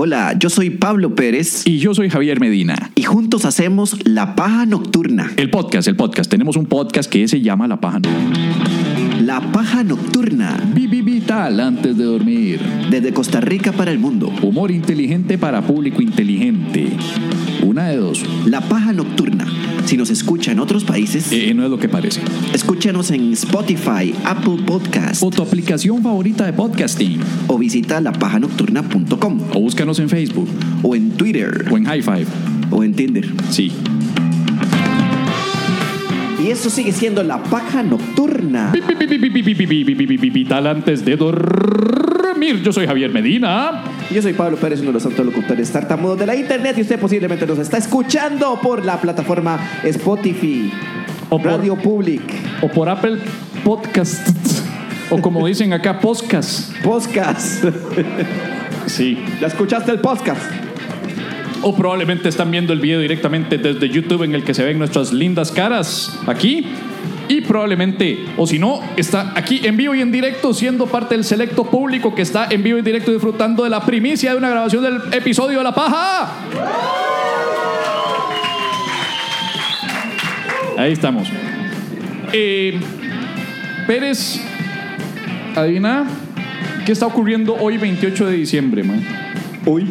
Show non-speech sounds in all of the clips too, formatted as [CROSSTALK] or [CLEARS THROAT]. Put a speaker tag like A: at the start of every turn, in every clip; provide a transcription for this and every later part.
A: Hola, yo soy Pablo Pérez
B: Y yo soy Javier Medina.
A: y juntos hacemos La Paja Nocturna.
B: El podcast, el podcast. Tenemos un podcast que se llama La Paja.
A: La Paja Nocturna,
B: vital antes de dormir.
A: desde Costa Rica para el mundo.
B: Humor inteligente para público inteligente. Una de dos.
A: La Paja Nocturna. Si nos escucha en otros países,
B: Eh, no es lo que parece.
A: escúchanos en Spotify, Apple Podcast
B: O tu aplicación favorita de podcasting.
A: o visita lapajanocturna.com
B: O búscanos en Facebook.
A: o en Twitter
B: O en High Five.
A: o en Tinder.
B: Sí.
A: Y eso sigue siendo la paja nocturna.
B: Tal antes de dormir. Yo soy Javier Medina.
A: Yo soy Pablo Pérez, uno de los autolocutores tartamudos de la internet. Y usted posiblemente nos está escuchando por la plataforma Spotify,
B: o por,
A: Radio Public,
B: o por Apple Podcasts, o como dicen acá, podcast.
A: Podcast.
B: Sí.
A: ¿La escuchaste el podcast?
B: O probablemente están viendo el video directamente desde YouTube en el que se ven nuestras lindas caras aquí. Y probablemente, o si no, está aquí en vivo y en directo siendo parte del selecto público que está en vivo y en directo disfrutando de la primicia de una grabación del episodio de La Paja. Ahí estamos. Eh, Pérez, adivina, ¿qué está ocurriendo hoy 28 de diciembre, man?
A: Hoy.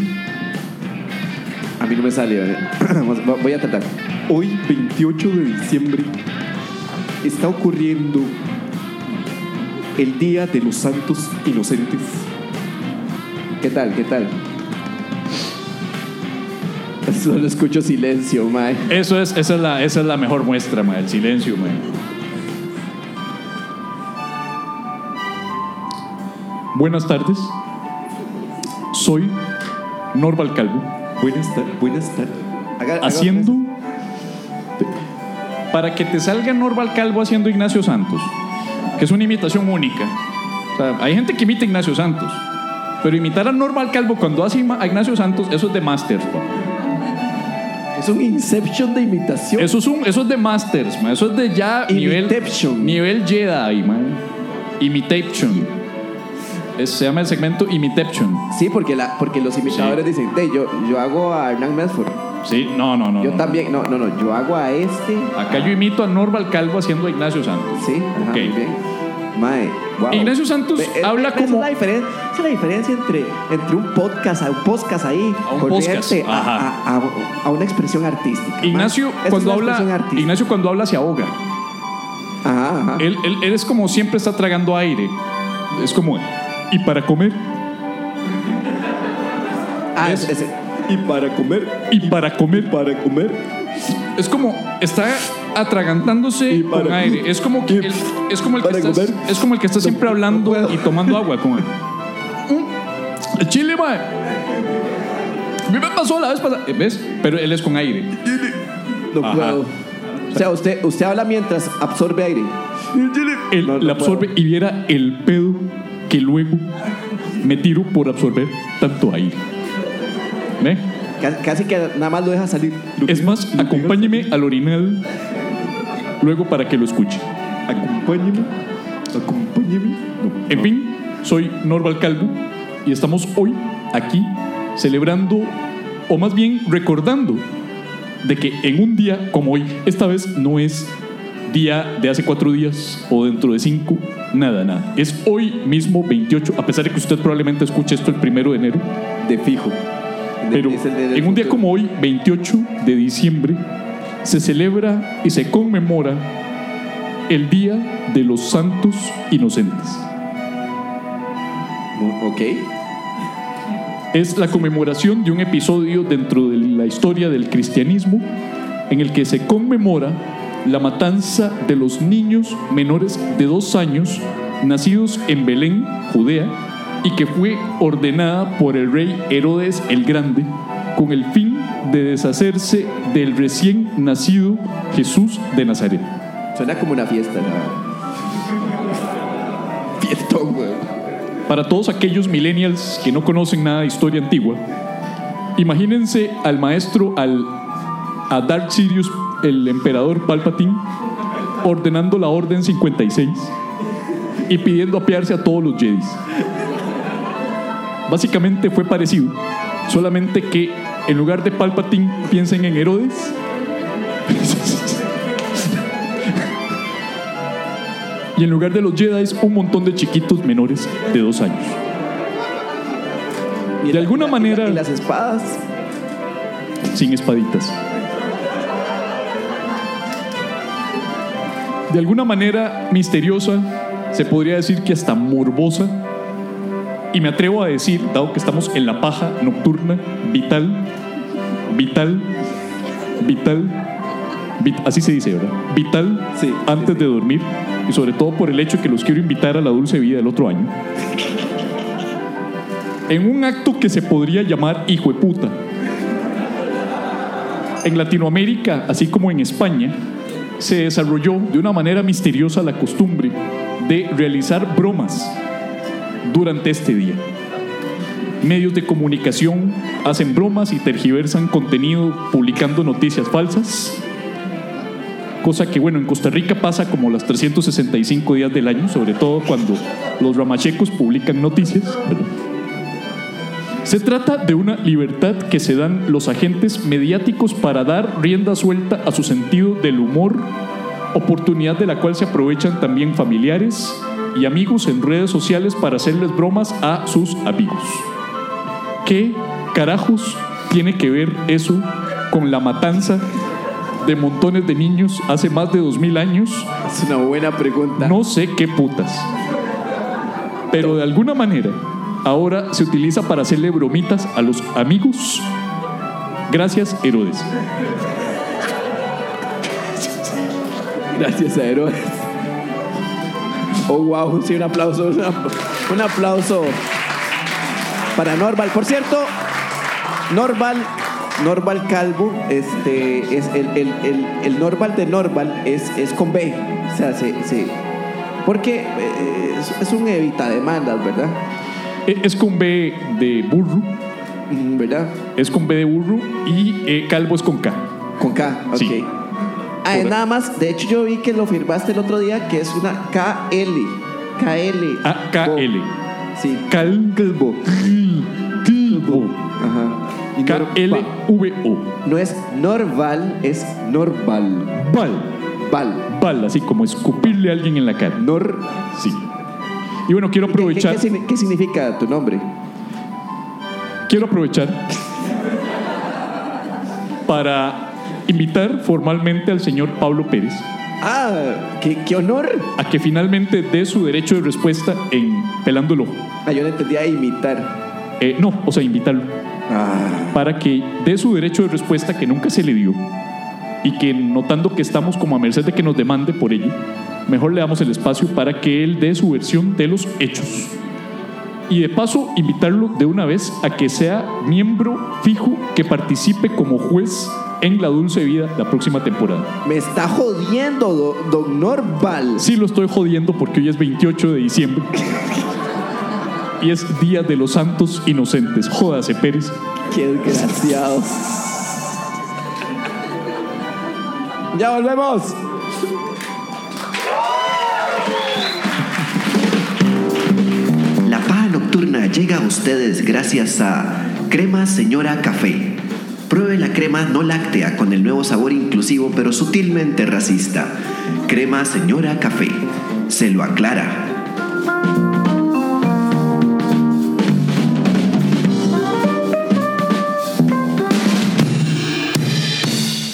A: Mí no me sale. vo- [CLEARS THROAT] Voy a tratar. Hoy, 28 de diciembre, está ocurriendo el Día de los Santos Inocentes. ¿Qué tal? ¿Qué tal? [LAUGHS] Solo escucho silencio, Mae.
B: Eso es, esa es la, esa es la mejor muestra, ma, el silencio, ma. Buenas tardes. Soy Norval Calvo,
C: Buenas tardes, buenas tardes.
A: Haga- haga-
B: haciendo... Para que te salga Norval Calvo haciendo Ignacio Santos, que es una imitación única. O sea, hay gente que imita a Ignacio Santos, pero imitar a Norval Calvo cuando hace a Ignacio Santos, eso es de Masters.
A: Es un Inception de imitación.
B: Eso es, un, eso es de Masters, ma. eso es de ya nivel, nivel Jedi, man. Imitation. Es- se llama el segmento Imitation.
A: Sí, porque, la, porque los imitadores
B: Sí.
A: dicen, "Hey, yo, yo hago a Hernán Medford.
B: Sí, no, no, no.
A: Yo
B: no.
A: también, no, no, no, yo hago a este.
B: Acá yo imito a Norval Calvo haciendo a Ignacio Santos.
A: Sí, ajá,
B: Ok.
A: muy bien. Mae, wow.
B: Ignacio Santos
A: es-
B: habla
A: es
B: como-
A: esa es la diferencia entre, entre un podcast, un podcast ahí,
B: A un podcast,
A: a, a- a- una expresión artística.
B: Ignacio,
A: Mae, es
B: cuando habla. Ignacio cuando habla se ahoga.
A: Ajá, ajá.
B: Él, él- él es como siempre está tragando aire. Es como, ¿y para comer?
A: Ah,
B: es-
A: ese-
C: Y para comer,
B: ¿Y para comer?
C: para comer,
B: Es como está atragantándose
C: Y para-
B: con aire. Es como que
C: y
B: el, es como el que
C: para
B: está,
C: comer.
B: es como el que está siempre hablando
C: puedo.
B: y tomando agua como Mm, el chile, mae. A mí me pasó la vez pasada, ¿ves? Pero él es con aire.
A: no
B: Ajá.
A: puedo. O sea, usted, usted habla mientras absorbe aire.
B: Él
A: No, no
B: le absorbe y viera el pedo que luego me tiro por absorber tanto aire. ¿Ve?
A: Casi, que nada más lo deja salir.
B: Es más, acompáñeme al orinal luego para que lo escuche.
C: acompáñeme, acompáñeme. No,
B: En fin, soy Norval Calvo y estamos hoy aquí celebrando, o más bien recordando, de que en un día como hoy, esta vez no es día de hace cuatro días o dentro de cinco, nada, nada. Es hoy mismo 28, a pesar de que usted probablemente escuche esto el primero de enero,
A: De fijo. De-
B: pero
A: de-
B: en un día como hoy, 28 de diciembre, se celebra y se conmemora el Día de los Santos Inocentes.
A: Ok.
B: es la conmemoración de un episodio dentro de la historia del cristianismo en el que se conmemora la matanza de los niños menores de dos años nacidos en Belén, Judea, y que fue ordenada por el rey Herodes el Grande con el fin de deshacerse del recién nacido Jesús de Nazaret.
A: Suena como una fiesta, ¿no? Fiestón, güey.
B: Para todos aquellos millennials que no conocen nada de historia antigua, imagínense al maestro, al, a Darth Sirius, el emperador Palpatine, ordenando la Orden 56 y pidiendo apiarse a todos los Jedi. Básicamente fue parecido Solamente que en lugar de Palpatine piensen en Herodes. y en lugar de los Jedi, un montón de chiquitos menores de dos años.
A: Y
B: De alguna manera-
A: Y las espadas.
B: sin espaditas. De alguna manera misteriosa, se podría decir que hasta morbosa, y me atrevo a decir, dado que estamos en la paja nocturna, vital, vital, vital, vit- así se dice, ¿verdad? Vital
A: Sí,
B: antes de dormir, y sobre todo por el hecho que los quiero invitar a la dulce vida el otro año. En un acto que se podría llamar hijo de puta. En Latinoamérica, así como en España, se desarrolló de una manera misteriosa la costumbre de realizar bromas durante este día. Medios de comunicación hacen bromas y tergiversan contenido publicando noticias falsas. Cosa que, bueno, en Costa Rica pasa como los 365 días del año, sobre todo cuando los ramachecos publican noticias. Se trata de una libertad que se dan los agentes mediáticos para dar rienda suelta a su sentido del humor, oportunidad de la cual se aprovechan también familiares y amigos en redes sociales para hacerles bromas a sus amigos. ¿Qué carajos tiene que ver eso con la matanza de montones de niños hace más de dos mil años?
A: Es una buena pregunta.
B: No sé qué putas. Pero de alguna manera, ahora se utiliza para hacerle bromitas a los amigos. Gracias, Herodes.
A: Gracias a Herodes. Oh, wow, sí, un aplauso, un aplauso para Norval. Por cierto, Norval, Norval Calvo, este, es el, el, el, el Norval de Norval es, es con B. O sea, se, se- porque eh, es, es un evita demandas, ¿verdad?
B: E- Es con B de burro,
A: Mm, ¿Verdad?
B: es con B de burro y eh, calvo es con K.
A: Con K, ok.
B: Sí.
A: Ah, es nada más, de hecho yo vi que lo firmaste el otro día, que es una KL. KL.
B: Ah, KL.
A: Sí.
B: Calvo. Calvo.
A: Ajá.
B: K-L-V-O.
A: No es Norval, es Norval.
B: Val.
A: Val.
B: Val, así como escupirle a alguien en la cara.
A: Nor.
B: Sí. Y bueno, quiero
A: ¿Qué, qué,
B: aprovechar.
A: qué signi- qué significa tu nombre?
B: Quiero aprovechar para invitar formalmente al señor Pablo Pérez
A: Ah, qué, qué honor.
B: a que finalmente dé su derecho de respuesta en Pelando el Ojo.
A: Ah, yo no entendía imitar.
B: Eh, no, o sea, invitarlo
A: Ah.
B: para que dé su derecho de respuesta que nunca se le dio y que notando que estamos como a merced de que nos demande por ello, mejor le damos el espacio para que él dé su versión de los hechos. Y de paso, invitarlo de una vez a que sea miembro fijo que participe como juez en La Dulce Vida la próxima temporada.
A: Me está jodiendo, do- don Norval.
B: Sí lo estoy jodiendo porque hoy es 28 de diciembre. [LAUGHS] Y es Día de los Santos Inocentes. Jódase, Pérez.
A: Qué desgraciado. Ya volvemos.
D: Llega a ustedes gracias a Crema Señora Café. Pruebe la crema no láctea con el nuevo sabor inclusivo pero sutilmente racista. Crema Señora Café. Se lo aclara.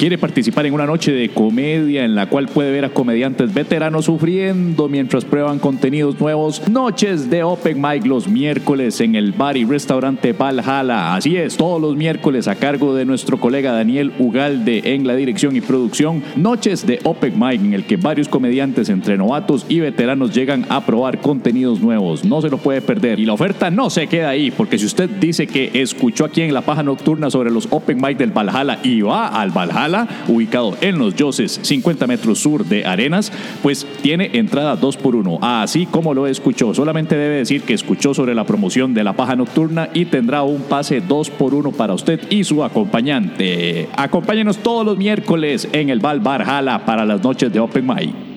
B: Quiere participar en una noche de comedia en la cual puede ver a comediantes veteranos sufriendo mientras prueban contenidos nuevos. Noches de Open Mic los miércoles en el bar y restaurante Valhalla. Así es, todos los miércoles a cargo de nuestro colega Daniel Ugalde en la dirección y producción. Noches de Open Mic en el que varios comediantes entre novatos y veteranos llegan a probar contenidos nuevos. No se lo puede perder. Y la oferta no se queda ahí, porque si usted dice que escuchó aquí en La Paja Nocturna sobre los Open Mic del Valhalla y va al Valhalla, ubicado en los Yoses, 50 metros sur de Arenas, pues tiene entrada 2 por 1 Así como lo escuchó, solamente debe decir que escuchó sobre la promoción de La Paja Nocturna y tendrá un pase 2 por 1 para usted y su acompañante. Acompáñenos todos los miércoles en el Val Valhalla para las noches de Open Mic.